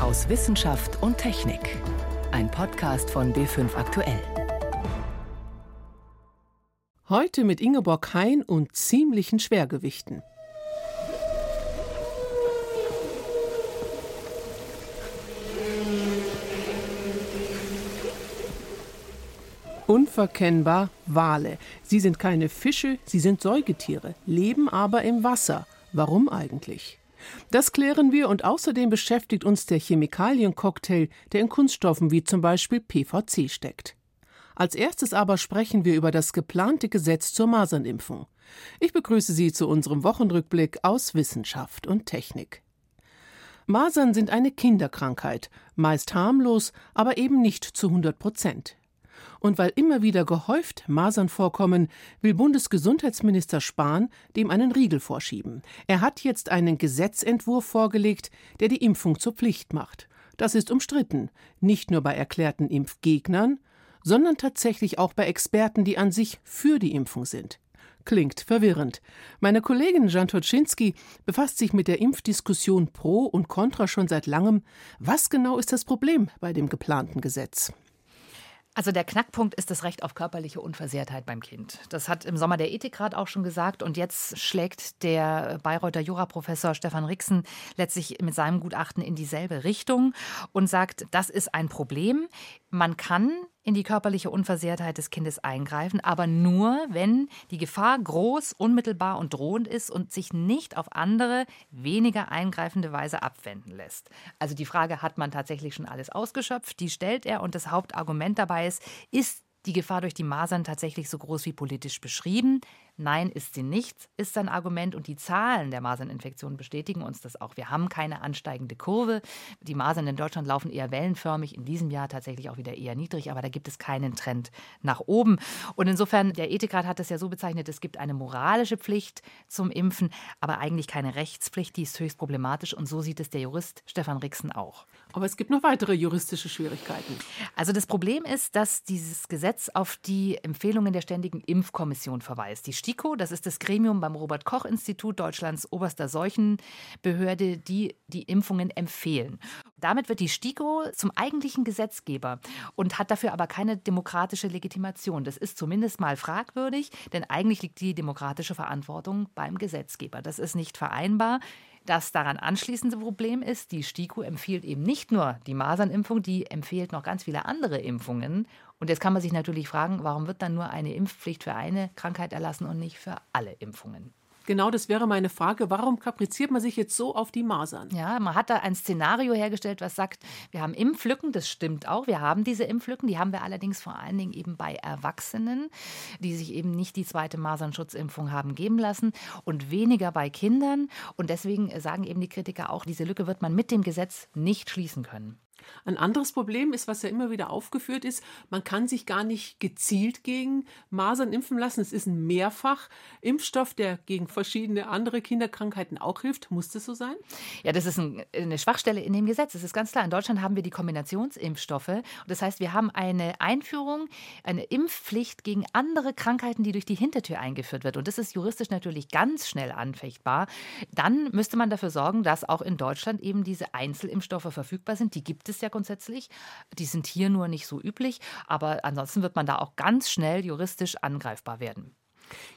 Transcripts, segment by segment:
aus Wissenschaft und Technik. Ein Podcast von B5 Aktuell. Heute mit Ingeborg Hein und ziemlichen Schwergewichten. Unverkennbar Wale. Sie sind keine Fische, sie sind Säugetiere, leben aber im Wasser. Warum eigentlich? Das klären wir und außerdem beschäftigt uns der Chemikaliencocktail, der in Kunststoffen wie zum Beispiel PVC steckt. Als erstes aber sprechen wir über das geplante Gesetz zur Masernimpfung. Ich begrüße Sie zu unserem Wochenrückblick aus Wissenschaft und Technik. Masern sind eine Kinderkrankheit, meist harmlos, aber eben nicht zu 100 Prozent. Und weil immer wieder gehäuft Masern vorkommen, will Bundesgesundheitsminister Spahn dem einen Riegel vorschieben. Er hat jetzt einen Gesetzentwurf vorgelegt, der die Impfung zur Pflicht macht. Das ist umstritten, nicht nur bei erklärten Impfgegnern, sondern tatsächlich auch bei Experten, die an sich für die Impfung sind. Klingt verwirrend. Meine Kollegin Jan Toczynski befasst sich mit der Impfdiskussion pro und contra schon seit langem. Was genau ist das Problem bei dem geplanten Gesetz? Also der Knackpunkt ist das Recht auf körperliche Unversehrtheit beim Kind. Das hat im Sommer der Ethikrat auch schon gesagt und jetzt schlägt der Bayreuther Juraprofessor Stefan Rixen letztlich mit seinem Gutachten in dieselbe Richtung und sagt, das ist ein Problem. Man kann in die körperliche Unversehrtheit des Kindes eingreifen, aber nur, wenn die Gefahr groß, unmittelbar und drohend ist und sich nicht auf andere, weniger eingreifende Weise abwenden lässt. Also die Frage, hat man tatsächlich schon alles ausgeschöpft? Die stellt er und das Hauptargument dabei ist, ist die Gefahr durch die Masern tatsächlich so groß wie politisch beschrieben? Nein, ist sie nicht, ist sein Argument. Und die Zahlen der Maserninfektionen bestätigen uns das auch. Wir haben keine ansteigende Kurve. Die Masern in Deutschland laufen eher wellenförmig, in diesem Jahr tatsächlich auch wieder eher niedrig, aber da gibt es keinen Trend nach oben. Und insofern, der Ethikrat hat das ja so bezeichnet, es gibt eine moralische Pflicht zum Impfen, aber eigentlich keine Rechtspflicht, die ist höchst problematisch. Und so sieht es der Jurist Stefan Rixen auch. Aber es gibt noch weitere juristische Schwierigkeiten. Also das Problem ist, dass dieses Gesetz auf die Empfehlungen der Ständigen Impfkommission verweist. Die STIKO, das ist das Gremium beim Robert Koch Institut, Deutschlands oberster Seuchenbehörde, die die Impfungen empfehlen. Damit wird die STIKO zum eigentlichen Gesetzgeber und hat dafür aber keine demokratische Legitimation. Das ist zumindest mal fragwürdig, denn eigentlich liegt die demokratische Verantwortung beim Gesetzgeber. Das ist nicht vereinbar. Das daran anschließende Problem ist, die STIKO empfiehlt eben nicht nur die Masernimpfung, die empfiehlt noch ganz viele andere Impfungen. Und jetzt kann man sich natürlich fragen, warum wird dann nur eine Impfpflicht für eine Krankheit erlassen und nicht für alle Impfungen? Genau, das wäre meine Frage. Warum kapriziert man sich jetzt so auf die Masern? Ja, man hat da ein Szenario hergestellt, was sagt, wir haben Impflücken, das stimmt auch. Wir haben diese Impflücken, die haben wir allerdings vor allen Dingen eben bei Erwachsenen, die sich eben nicht die zweite Masernschutzimpfung haben geben lassen und weniger bei Kindern. Und deswegen sagen eben die Kritiker auch, diese Lücke wird man mit dem Gesetz nicht schließen können. Ein anderes Problem ist, was ja immer wieder aufgeführt ist, man kann sich gar nicht gezielt gegen Masern impfen lassen. Es ist ein Mehrfachimpfstoff, der gegen verschiedene andere Kinderkrankheiten auch hilft. Muss das so sein? Ja, das ist ein, eine Schwachstelle in dem Gesetz. Das ist ganz klar. In Deutschland haben wir die Kombinationsimpfstoffe. Das heißt, wir haben eine Einführung, eine Impfpflicht gegen andere Krankheiten, die durch die Hintertür eingeführt wird. Und das ist juristisch natürlich ganz schnell anfechtbar. Dann müsste man dafür sorgen, dass auch in Deutschland eben diese Einzelimpfstoffe verfügbar sind. Die gibt es ja grundsätzlich. Die sind hier nur nicht so üblich, aber ansonsten wird man da auch ganz schnell juristisch angreifbar werden.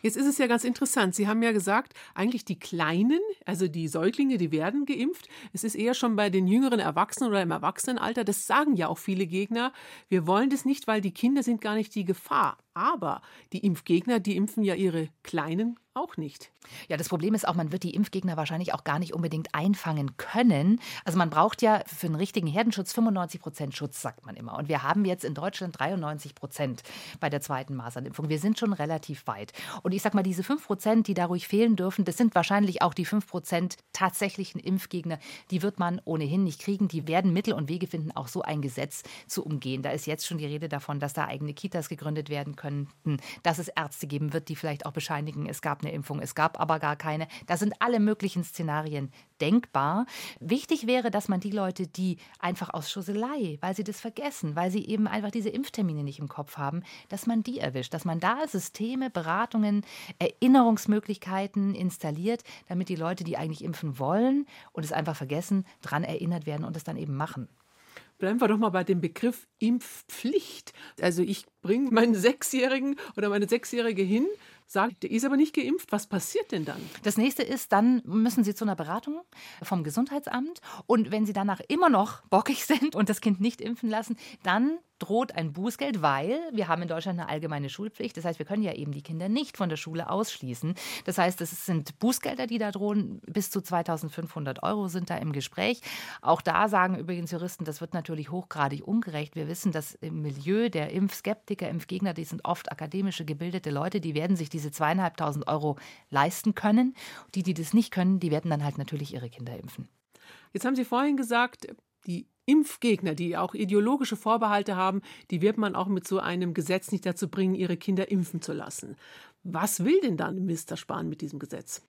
Jetzt ist es ja ganz interessant. Sie haben ja gesagt, eigentlich die Kleinen, also die Säuglinge, die werden geimpft. Es ist eher schon bei den jüngeren Erwachsenen oder im Erwachsenenalter. Das sagen ja auch viele Gegner. Wir wollen das nicht, weil die Kinder sind gar nicht die Gefahr. Aber die Impfgegner, die impfen ja ihre Kleinen auch nicht. Ja, das Problem ist auch, man wird die Impfgegner wahrscheinlich auch gar nicht unbedingt einfangen können. Also man braucht ja für einen richtigen Herdenschutz 95 Prozent Schutz, sagt man immer. Und wir haben jetzt in Deutschland 93 Prozent bei der zweiten Masernimpfung. Wir sind schon relativ weit. Und ich sag mal, diese 5 Prozent, die da ruhig fehlen dürfen, das sind wahrscheinlich auch die 5 Prozent tatsächlichen Impfgegner. Die wird man ohnehin nicht kriegen. Die werden Mittel und Wege finden, auch so ein Gesetz zu umgehen. Da ist jetzt schon die Rede davon, dass da eigene Kitas gegründet werden können könnten, dass es Ärzte geben wird, die vielleicht auch bescheinigen, es gab eine Impfung, es gab aber gar keine. Da sind alle möglichen Szenarien denkbar. Wichtig wäre, dass man die Leute, die einfach aus Schusselei, weil sie das vergessen, weil sie eben einfach diese Impftermine nicht im Kopf haben, dass man die erwischt, dass man da Systeme, Beratungen, Erinnerungsmöglichkeiten installiert, damit die Leute, die eigentlich impfen wollen und es einfach vergessen, daran erinnert werden und es dann eben machen. Bleiben wir doch mal bei dem Begriff Impfpflicht. Also ich bringe meinen Sechsjährigen oder meine Sechsjährige hin sagt, der ist aber nicht geimpft, was passiert denn dann? Das nächste ist, dann müssen Sie zu einer Beratung vom Gesundheitsamt und wenn Sie danach immer noch bockig sind und das Kind nicht impfen lassen, dann droht ein Bußgeld, weil wir haben in Deutschland eine allgemeine Schulpflicht. Das heißt, wir können ja eben die Kinder nicht von der Schule ausschließen. Das heißt, es sind Bußgelder, die da drohen. Bis zu 2500 Euro sind da im Gespräch. Auch da sagen übrigens Juristen, das wird natürlich hochgradig ungerecht. Wir wissen, dass im Milieu der Impfskeptiker, Impfgegner, die sind oft akademische, gebildete Leute, die werden sich diese zweieinhalbtausend Euro leisten können. Die, die das nicht können, die werden dann halt natürlich ihre Kinder impfen. Jetzt haben Sie vorhin gesagt, die Impfgegner, die auch ideologische Vorbehalte haben, die wird man auch mit so einem Gesetz nicht dazu bringen, ihre Kinder impfen zu lassen. Was will denn dann Mr. Spahn mit diesem Gesetz?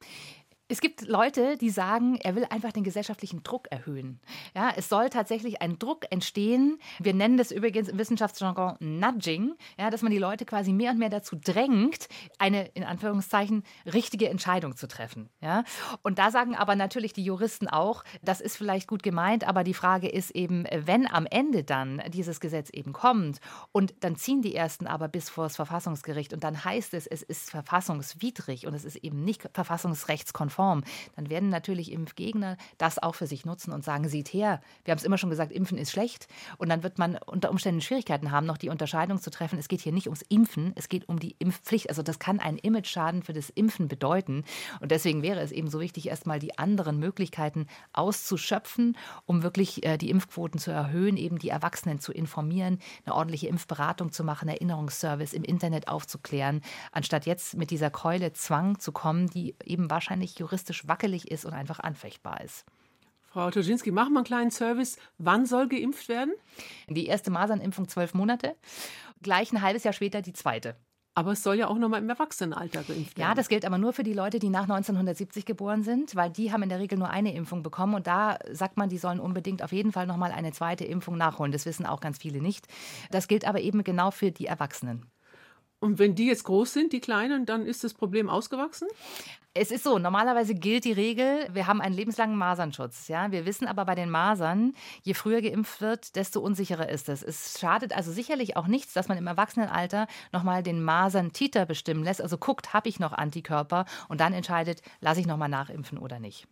Es gibt Leute, die sagen, er will einfach den gesellschaftlichen Druck erhöhen. Ja, es soll tatsächlich ein Druck entstehen. Wir nennen das übrigens im Wissenschaftsjargon Nudging, ja, dass man die Leute quasi mehr und mehr dazu drängt, eine in Anführungszeichen richtige Entscheidung zu treffen. Ja. Und da sagen aber natürlich die Juristen auch, das ist vielleicht gut gemeint, aber die Frage ist eben, wenn am Ende dann dieses Gesetz eben kommt und dann ziehen die ersten aber bis vor das Verfassungsgericht und dann heißt es, es ist verfassungswidrig und es ist eben nicht verfassungsrechtskonform konform, dann werden natürlich Impfgegner das auch für sich nutzen und sagen, sieht her, wir haben es immer schon gesagt, Impfen ist schlecht. Und dann wird man unter Umständen Schwierigkeiten haben, noch die Unterscheidung zu treffen. Es geht hier nicht ums Impfen, es geht um die Impfpflicht. Also das kann einen Imageschaden für das Impfen bedeuten. Und deswegen wäre es eben so wichtig, erstmal die anderen Möglichkeiten auszuschöpfen, um wirklich äh, die Impfquoten zu erhöhen, eben die Erwachsenen zu informieren, eine ordentliche Impfberatung zu machen, Erinnerungsservice im Internet aufzuklären, anstatt jetzt mit dieser Keule Zwang zu kommen, die eben wahrscheinlich juristisch wackelig ist und einfach anfechtbar ist. Frau Toschinski, machen wir einen kleinen Service. Wann soll geimpft werden? Die erste Masernimpfung zwölf Monate, gleich ein halbes Jahr später die zweite. Aber es soll ja auch nochmal im Erwachsenenalter geimpft werden. Ja, das gilt aber nur für die Leute, die nach 1970 geboren sind, weil die haben in der Regel nur eine Impfung bekommen. Und da sagt man, die sollen unbedingt auf jeden Fall nochmal eine zweite Impfung nachholen. Das wissen auch ganz viele nicht. Das gilt aber eben genau für die Erwachsenen. Und wenn die jetzt groß sind, die Kleinen, dann ist das Problem ausgewachsen? Es ist so, normalerweise gilt die Regel, wir haben einen lebenslangen Masernschutz. Ja? Wir wissen aber bei den Masern, je früher geimpft wird, desto unsicherer ist es. Es schadet also sicherlich auch nichts, dass man im Erwachsenenalter nochmal den Masern-Titer bestimmen lässt. Also guckt, habe ich noch Antikörper und dann entscheidet, lasse ich nochmal nachimpfen oder nicht.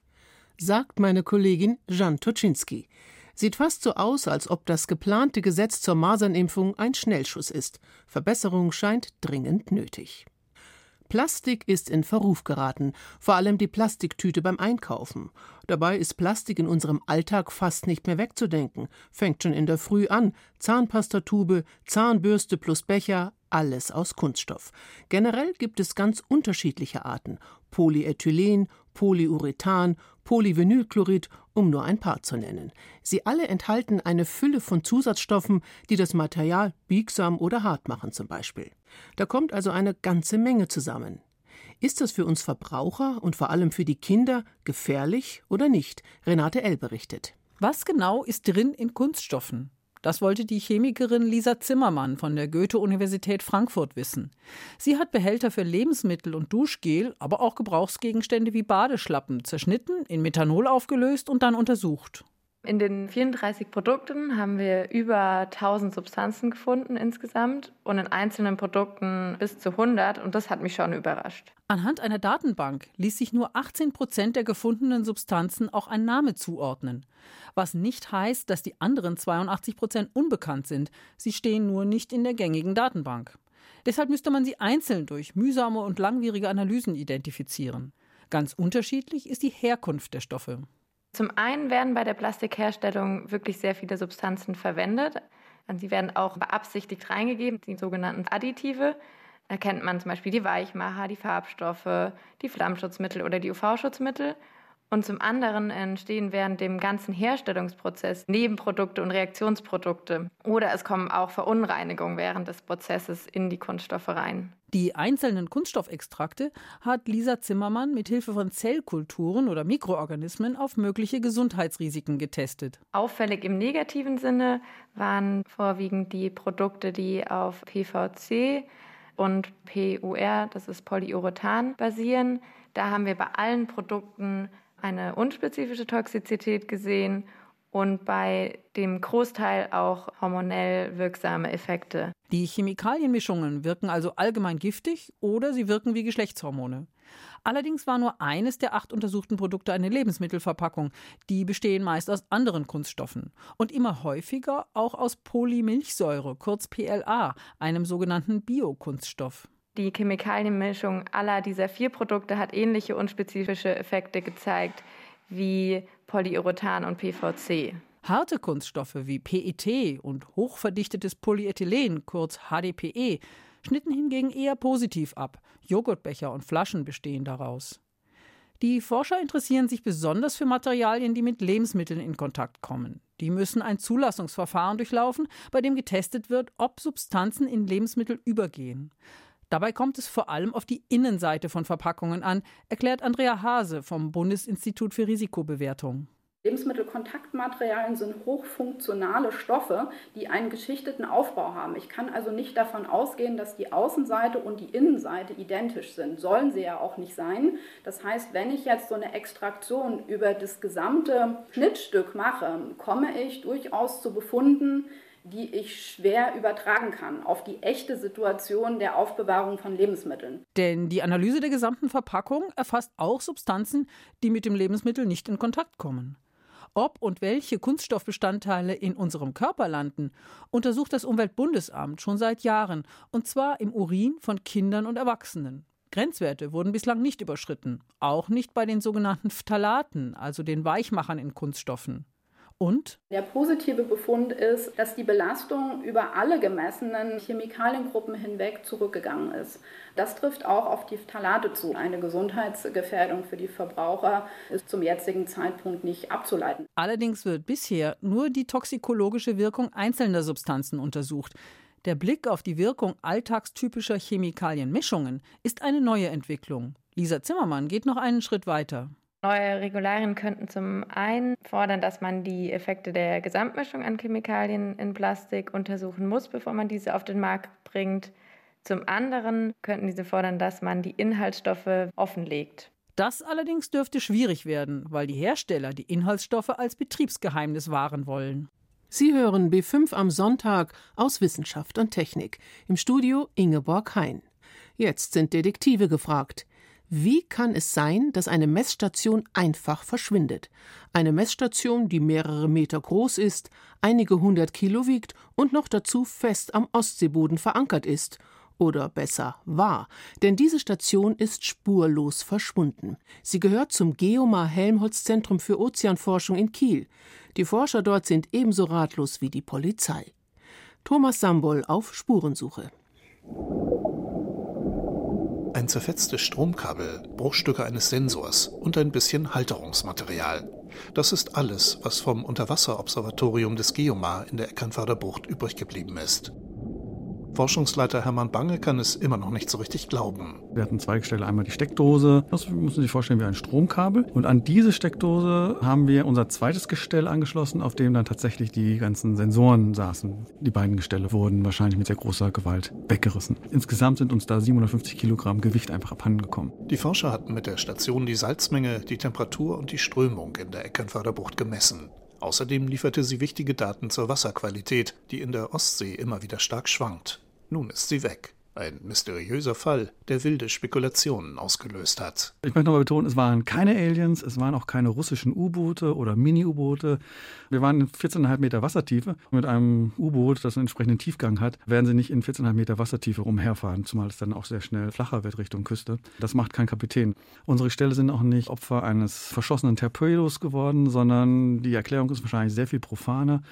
Sagt meine Kollegin Jan Toczynski. Sieht fast so aus, als ob das geplante Gesetz zur Masernimpfung ein Schnellschuss ist. Verbesserung scheint dringend nötig. Plastik ist in Verruf geraten, vor allem die Plastiktüte beim Einkaufen. Dabei ist Plastik in unserem Alltag fast nicht mehr wegzudenken. Fängt schon in der Früh an. Zahnpastatube, Zahnbürste plus Becher, alles aus Kunststoff. Generell gibt es ganz unterschiedliche Arten. Polyethylen, Polyurethan, Polyvinylchlorid, um nur ein paar zu nennen. Sie alle enthalten eine Fülle von Zusatzstoffen, die das Material biegsam oder hart machen zum Beispiel. Da kommt also eine ganze Menge zusammen. Ist das für uns Verbraucher und vor allem für die Kinder gefährlich oder nicht? Renate L. berichtet. Was genau ist drin in Kunststoffen? Das wollte die Chemikerin Lisa Zimmermann von der Goethe-Universität Frankfurt wissen. Sie hat Behälter für Lebensmittel und Duschgel, aber auch Gebrauchsgegenstände wie Badeschlappen zerschnitten, in Methanol aufgelöst und dann untersucht. In den 34 Produkten haben wir über 1000 Substanzen gefunden insgesamt und in einzelnen Produkten bis zu 100 und das hat mich schon überrascht. Anhand einer Datenbank ließ sich nur 18 Prozent der gefundenen Substanzen auch ein Name zuordnen. Was nicht heißt, dass die anderen 82 Prozent unbekannt sind. Sie stehen nur nicht in der gängigen Datenbank. Deshalb müsste man sie einzeln durch mühsame und langwierige Analysen identifizieren. Ganz unterschiedlich ist die Herkunft der Stoffe. Zum einen werden bei der Plastikherstellung wirklich sehr viele Substanzen verwendet. Sie werden auch beabsichtigt reingegeben, die sogenannten Additive. Da kennt man zum Beispiel die Weichmacher, die Farbstoffe, die Flammschutzmittel oder die UV-Schutzmittel. Und zum anderen entstehen während dem ganzen Herstellungsprozess Nebenprodukte und Reaktionsprodukte. Oder es kommen auch Verunreinigungen während des Prozesses in die Kunststoffe rein. Die einzelnen Kunststoffextrakte hat Lisa Zimmermann mit Hilfe von Zellkulturen oder Mikroorganismen auf mögliche Gesundheitsrisiken getestet. Auffällig im negativen Sinne waren vorwiegend die Produkte, die auf PVC und PUR, das ist Polyurethan, basieren. Da haben wir bei allen Produkten eine unspezifische Toxizität gesehen und bei dem Großteil auch hormonell wirksame Effekte. Die Chemikalienmischungen wirken also allgemein giftig oder sie wirken wie Geschlechtshormone. Allerdings war nur eines der acht untersuchten Produkte eine Lebensmittelverpackung. Die bestehen meist aus anderen Kunststoffen und immer häufiger auch aus Polymilchsäure, kurz PLA, einem sogenannten Biokunststoff. Die Chemikalienmischung aller dieser vier Produkte hat ähnliche unspezifische Effekte gezeigt wie Polyurethan und PVC. Harte Kunststoffe wie PET und hochverdichtetes Polyethylen, kurz HDPE, schnitten hingegen eher positiv ab. Joghurtbecher und Flaschen bestehen daraus. Die Forscher interessieren sich besonders für Materialien, die mit Lebensmitteln in Kontakt kommen. Die müssen ein Zulassungsverfahren durchlaufen, bei dem getestet wird, ob Substanzen in Lebensmittel übergehen. Dabei kommt es vor allem auf die Innenseite von Verpackungen an, erklärt Andrea Hase vom Bundesinstitut für Risikobewertung. Lebensmittelkontaktmaterialien sind hochfunktionale Stoffe, die einen geschichteten Aufbau haben. Ich kann also nicht davon ausgehen, dass die Außenseite und die Innenseite identisch sind. Sollen sie ja auch nicht sein. Das heißt, wenn ich jetzt so eine Extraktion über das gesamte Schnittstück mache, komme ich durchaus zu Befunden, die ich schwer übertragen kann auf die echte Situation der Aufbewahrung von Lebensmitteln. Denn die Analyse der gesamten Verpackung erfasst auch Substanzen, die mit dem Lebensmittel nicht in Kontakt kommen. Ob und welche Kunststoffbestandteile in unserem Körper landen, untersucht das Umweltbundesamt schon seit Jahren, und zwar im Urin von Kindern und Erwachsenen. Grenzwerte wurden bislang nicht überschritten, auch nicht bei den sogenannten Phthalaten, also den Weichmachern in Kunststoffen. Und? Der positive Befund ist, dass die Belastung über alle gemessenen Chemikaliengruppen hinweg zurückgegangen ist. Das trifft auch auf die Phthalate zu. Eine Gesundheitsgefährdung für die Verbraucher ist zum jetzigen Zeitpunkt nicht abzuleiten. Allerdings wird bisher nur die toxikologische Wirkung einzelner Substanzen untersucht. Der Blick auf die Wirkung alltagstypischer Chemikalienmischungen ist eine neue Entwicklung. Lisa Zimmermann geht noch einen Schritt weiter. Neue Regularien könnten zum einen fordern, dass man die Effekte der Gesamtmischung an Chemikalien in Plastik untersuchen muss, bevor man diese auf den Markt bringt. Zum anderen könnten diese fordern, dass man die Inhaltsstoffe offenlegt. Das allerdings dürfte schwierig werden, weil die Hersteller die Inhaltsstoffe als Betriebsgeheimnis wahren wollen. Sie hören B5 am Sonntag aus Wissenschaft und Technik. Im Studio Ingeborg Hein. Jetzt sind Detektive gefragt. Wie kann es sein, dass eine Messstation einfach verschwindet? Eine Messstation, die mehrere Meter groß ist, einige hundert Kilo wiegt und noch dazu fest am Ostseeboden verankert ist. Oder besser war, denn diese Station ist spurlos verschwunden. Sie gehört zum Geomar Helmholtz Zentrum für Ozeanforschung in Kiel. Die Forscher dort sind ebenso ratlos wie die Polizei. Thomas Sambol auf Spurensuche. Ein zerfetztes Stromkabel, Bruchstücke eines Sensors und ein bisschen Halterungsmaterial. Das ist alles, was vom Unterwasserobservatorium des Geomar in der Eckernförder Bucht übrig geblieben ist. Forschungsleiter Hermann Bange kann es immer noch nicht so richtig glauben. Wir hatten zwei Gestelle, einmal die Steckdose, das müssen Sie sich vorstellen wie ein Stromkabel. Und an diese Steckdose haben wir unser zweites Gestell angeschlossen, auf dem dann tatsächlich die ganzen Sensoren saßen. Die beiden Gestelle wurden wahrscheinlich mit sehr großer Gewalt weggerissen. Insgesamt sind uns da 750 Kilogramm Gewicht einfach abhanden gekommen. Die Forscher hatten mit der Station die Salzmenge, die Temperatur und die Strömung in der Eckernförderbucht gemessen. Außerdem lieferte sie wichtige Daten zur Wasserqualität, die in der Ostsee immer wieder stark schwankt. Nun ist sie weg. Ein mysteriöser Fall, der wilde Spekulationen ausgelöst hat. Ich möchte nochmal betonen, es waren keine Aliens, es waren auch keine russischen U-Boote oder Mini-U-Boote. Wir waren in 14,5 Meter Wassertiefe. Mit einem U-Boot, das einen entsprechenden Tiefgang hat, werden sie nicht in 14,5 Meter Wassertiefe umherfahren, zumal es dann auch sehr schnell flacher wird Richtung Küste. Das macht kein Kapitän. Unsere Stelle sind auch nicht Opfer eines verschossenen Torpedos geworden, sondern die Erklärung ist wahrscheinlich sehr viel profaner.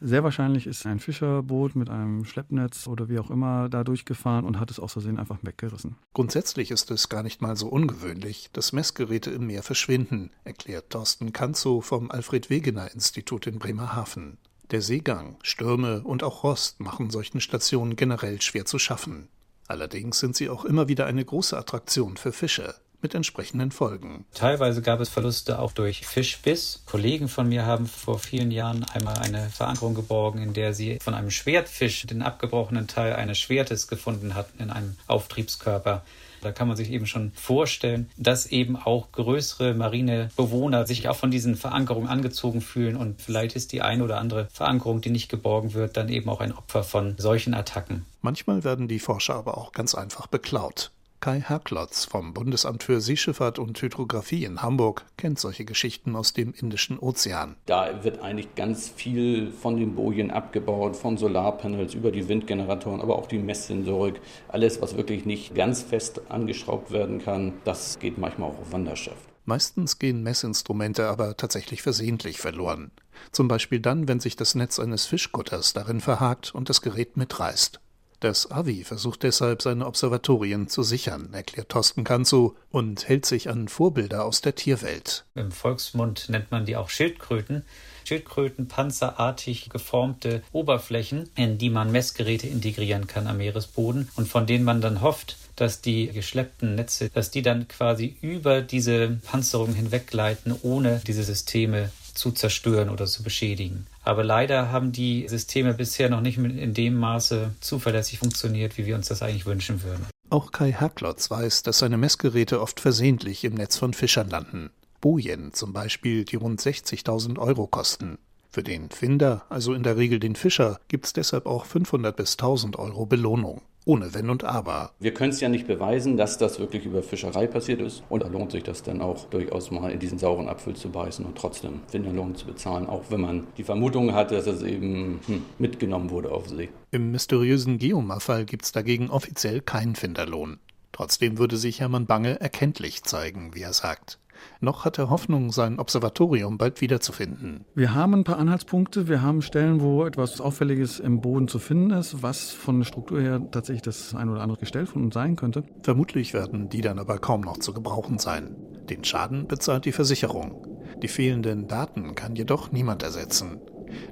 Sehr wahrscheinlich ist ein Fischerboot mit einem Schleppnetz oder wie auch immer da durchgefahren und hat es aus Versehen einfach weggerissen. Grundsätzlich ist es gar nicht mal so ungewöhnlich, dass Messgeräte im Meer verschwinden, erklärt Thorsten Kanzow vom Alfred-Wegener-Institut in Bremerhaven. Der Seegang, Stürme und auch Rost machen solchen Stationen generell schwer zu schaffen. Allerdings sind sie auch immer wieder eine große Attraktion für Fischer mit entsprechenden Folgen. Teilweise gab es Verluste auch durch Fischbiss. Kollegen von mir haben vor vielen Jahren einmal eine Verankerung geborgen, in der sie von einem Schwertfisch den abgebrochenen Teil eines Schwertes gefunden hatten in einem Auftriebskörper. Da kann man sich eben schon vorstellen, dass eben auch größere marine Bewohner sich auch von diesen Verankerungen angezogen fühlen und vielleicht ist die eine oder andere Verankerung, die nicht geborgen wird, dann eben auch ein Opfer von solchen Attacken. Manchmal werden die Forscher aber auch ganz einfach beklaut. Kai Herklotz vom Bundesamt für Seeschifffahrt und Hydrographie in Hamburg kennt solche Geschichten aus dem Indischen Ozean. Da wird eigentlich ganz viel von den Bojen abgebaut, von Solarpanels über die Windgeneratoren, aber auch die Messsensorik. Alles, was wirklich nicht ganz fest angeschraubt werden kann, das geht manchmal auch auf Wanderschaft. Meistens gehen Messinstrumente aber tatsächlich versehentlich verloren. Zum Beispiel dann, wenn sich das Netz eines Fischkutters darin verhakt und das Gerät mitreißt. Das AVI versucht deshalb, seine Observatorien zu sichern, erklärt Thorsten Kanzow und hält sich an Vorbilder aus der Tierwelt. Im Volksmund nennt man die auch Schildkröten. Schildkröten panzerartig geformte Oberflächen, in die man Messgeräte integrieren kann am Meeresboden und von denen man dann hofft, dass die geschleppten Netze, dass die dann quasi über diese Panzerung hinweggleiten, ohne diese Systeme zu zerstören oder zu beschädigen. Aber leider haben die Systeme bisher noch nicht in dem Maße zuverlässig funktioniert, wie wir uns das eigentlich wünschen würden. Auch Kai Herklotz weiß, dass seine Messgeräte oft versehentlich im Netz von Fischern landen. Bojen zum Beispiel, die rund 60.000 Euro kosten. Für den Finder, also in der Regel den Fischer, gibt es deshalb auch 500 bis 1000 Euro Belohnung. Ohne Wenn und Aber. Wir können es ja nicht beweisen, dass das wirklich über Fischerei passiert ist. Und da lohnt sich das dann auch durchaus mal in diesen sauren Apfel zu beißen und trotzdem Finderlohn zu bezahlen, auch wenn man die Vermutung hat, dass es eben hm, mitgenommen wurde auf See. Im mysteriösen Geomar-Fall gibt es dagegen offiziell keinen Finderlohn. Trotzdem würde sich Hermann Bange erkenntlich zeigen, wie er sagt. Noch hat er Hoffnung, sein Observatorium bald wiederzufinden. Wir haben ein paar Anhaltspunkte. Wir haben Stellen, wo etwas Auffälliges im Boden zu finden ist, was von der Struktur her tatsächlich das ein oder andere Gestell von uns sein könnte. Vermutlich werden die dann aber kaum noch zu gebrauchen sein. Den Schaden bezahlt die Versicherung. Die fehlenden Daten kann jedoch niemand ersetzen.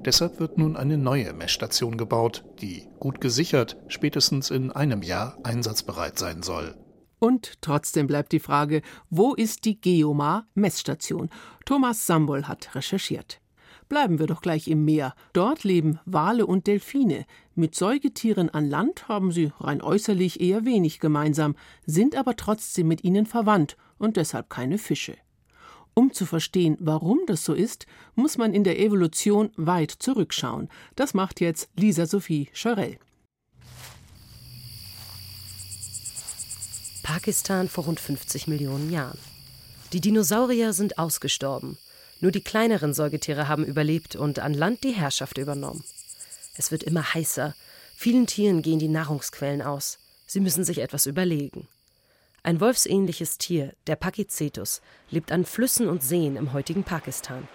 Deshalb wird nun eine neue Messstation gebaut, die gut gesichert spätestens in einem Jahr einsatzbereit sein soll. Und trotzdem bleibt die Frage, wo ist die Geomar-Messstation? Thomas Sambol hat recherchiert. Bleiben wir doch gleich im Meer. Dort leben Wale und Delfine. Mit Säugetieren an Land haben sie rein äußerlich eher wenig gemeinsam, sind aber trotzdem mit ihnen verwandt und deshalb keine Fische. Um zu verstehen, warum das so ist, muss man in der Evolution weit zurückschauen. Das macht jetzt Lisa Sophie Charell. Pakistan vor rund 50 Millionen Jahren. Die Dinosaurier sind ausgestorben. Nur die kleineren Säugetiere haben überlebt und an Land die Herrschaft übernommen. Es wird immer heißer. Vielen Tieren gehen die Nahrungsquellen aus. Sie müssen sich etwas überlegen. Ein wolfsähnliches Tier, der Pakicetus, lebt an Flüssen und Seen im heutigen Pakistan.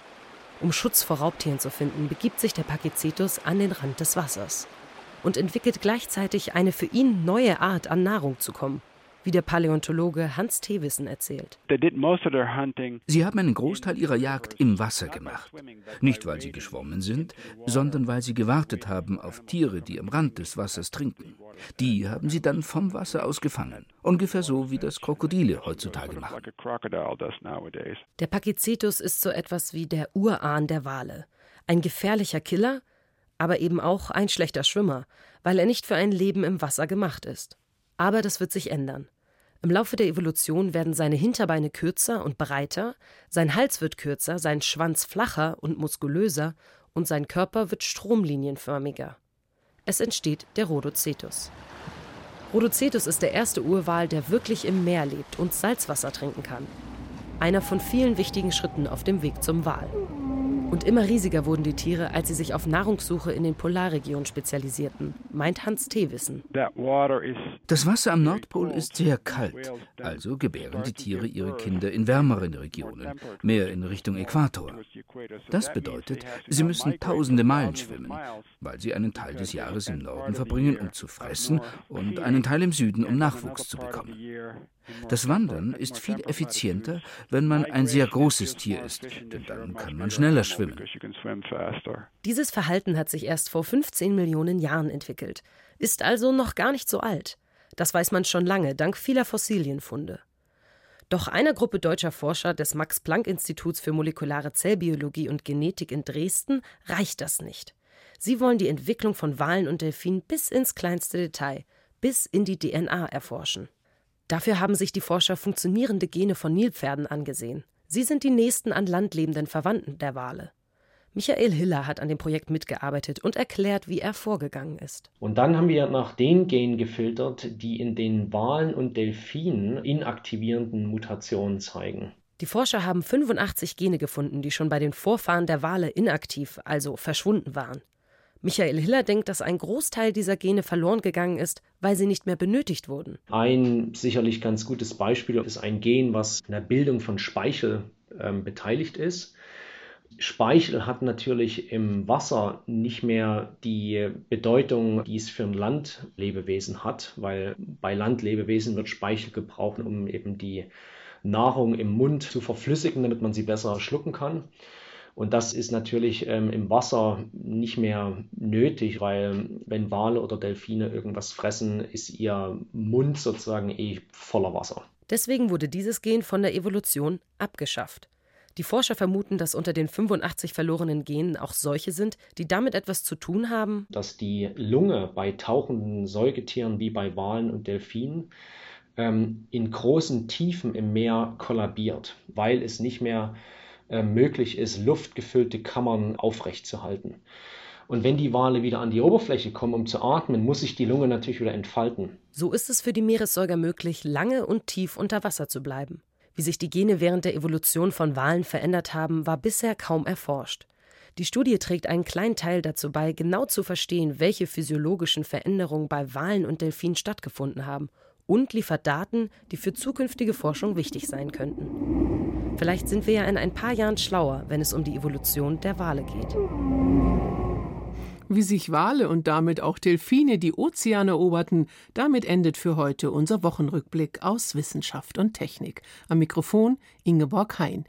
Um Schutz vor Raubtieren zu finden, begibt sich der Pakicetus an den Rand des Wassers und entwickelt gleichzeitig eine für ihn neue Art an Nahrung zu kommen wie der Paläontologe Hans Thewissen erzählt. Sie haben einen Großteil ihrer Jagd im Wasser gemacht. Nicht, weil sie geschwommen sind, sondern weil sie gewartet haben auf Tiere, die am Rand des Wassers trinken. Die haben sie dann vom Wasser aus gefangen. Ungefähr so, wie das Krokodile heutzutage machen. Der Pakicetus ist so etwas wie der Urahn der Wale. Ein gefährlicher Killer, aber eben auch ein schlechter Schwimmer, weil er nicht für ein Leben im Wasser gemacht ist. Aber das wird sich ändern. Im Laufe der Evolution werden seine Hinterbeine kürzer und breiter, sein Hals wird kürzer, sein Schwanz flacher und muskulöser und sein Körper wird stromlinienförmiger. Es entsteht der Rhodocetus. Rhodocetus ist der erste Urwal, der wirklich im Meer lebt und Salzwasser trinken kann. Einer von vielen wichtigen Schritten auf dem Weg zum Wal. Und immer riesiger wurden die Tiere, als sie sich auf Nahrungssuche in den Polarregionen spezialisierten, meint Hans Thewissen. Das Wasser am Nordpol ist sehr kalt, also gebären die Tiere ihre Kinder in wärmeren Regionen, mehr in Richtung Äquator. Das bedeutet, sie müssen tausende Meilen schwimmen, weil sie einen Teil des Jahres im Norden verbringen, um zu fressen, und einen Teil im Süden, um Nachwuchs zu bekommen. Das Wandern ist viel effizienter, wenn man ein sehr großes Tier ist, denn dann kann man schneller schwimmen. Dieses Verhalten hat sich erst vor 15 Millionen Jahren entwickelt, ist also noch gar nicht so alt. Das weiß man schon lange, dank vieler Fossilienfunde. Doch einer Gruppe deutscher Forscher des Max-Planck-Instituts für molekulare Zellbiologie und Genetik in Dresden reicht das nicht. Sie wollen die Entwicklung von Walen und Delfinen bis ins kleinste Detail, bis in die DNA erforschen. Dafür haben sich die Forscher funktionierende Gene von Nilpferden angesehen. Sie sind die nächsten an Land lebenden Verwandten der Wale. Michael Hiller hat an dem Projekt mitgearbeitet und erklärt, wie er vorgegangen ist. Und dann haben wir nach den Genen gefiltert, die in den Walen und Delfinen inaktivierenden Mutationen zeigen. Die Forscher haben 85 Gene gefunden, die schon bei den Vorfahren der Wale inaktiv, also verschwunden waren. Michael Hiller denkt, dass ein Großteil dieser Gene verloren gegangen ist, weil sie nicht mehr benötigt wurden. Ein sicherlich ganz gutes Beispiel ist ein Gen, was in der Bildung von Speichel äh, beteiligt ist. Speichel hat natürlich im Wasser nicht mehr die Bedeutung, die es für ein Landlebewesen hat, weil bei Landlebewesen wird Speichel gebraucht, um eben die Nahrung im Mund zu verflüssigen, damit man sie besser schlucken kann. Und das ist natürlich ähm, im Wasser nicht mehr nötig, weil wenn Wale oder Delfine irgendwas fressen, ist ihr Mund sozusagen eh voller Wasser. Deswegen wurde dieses Gen von der Evolution abgeschafft. Die Forscher vermuten, dass unter den 85 verlorenen Genen auch solche sind, die damit etwas zu tun haben. Dass die Lunge bei tauchenden Säugetieren wie bei Walen und Delfinen ähm, in großen Tiefen im Meer kollabiert, weil es nicht mehr möglich ist, luftgefüllte Kammern aufrechtzuerhalten. Und wenn die Wale wieder an die Oberfläche kommen, um zu atmen, muss sich die Lunge natürlich wieder entfalten. So ist es für die Meeressäuger möglich, lange und tief unter Wasser zu bleiben. Wie sich die Gene während der Evolution von Walen verändert haben, war bisher kaum erforscht. Die Studie trägt einen kleinen Teil dazu bei, genau zu verstehen, welche physiologischen Veränderungen bei Walen und Delfinen stattgefunden haben und liefert Daten, die für zukünftige Forschung wichtig sein könnten. Vielleicht sind wir ja in ein paar Jahren schlauer, wenn es um die Evolution der Wale geht. Wie sich Wale und damit auch Delfine die Ozeane eroberten, damit endet für heute unser Wochenrückblick aus Wissenschaft und Technik. Am Mikrofon Ingeborg Hein.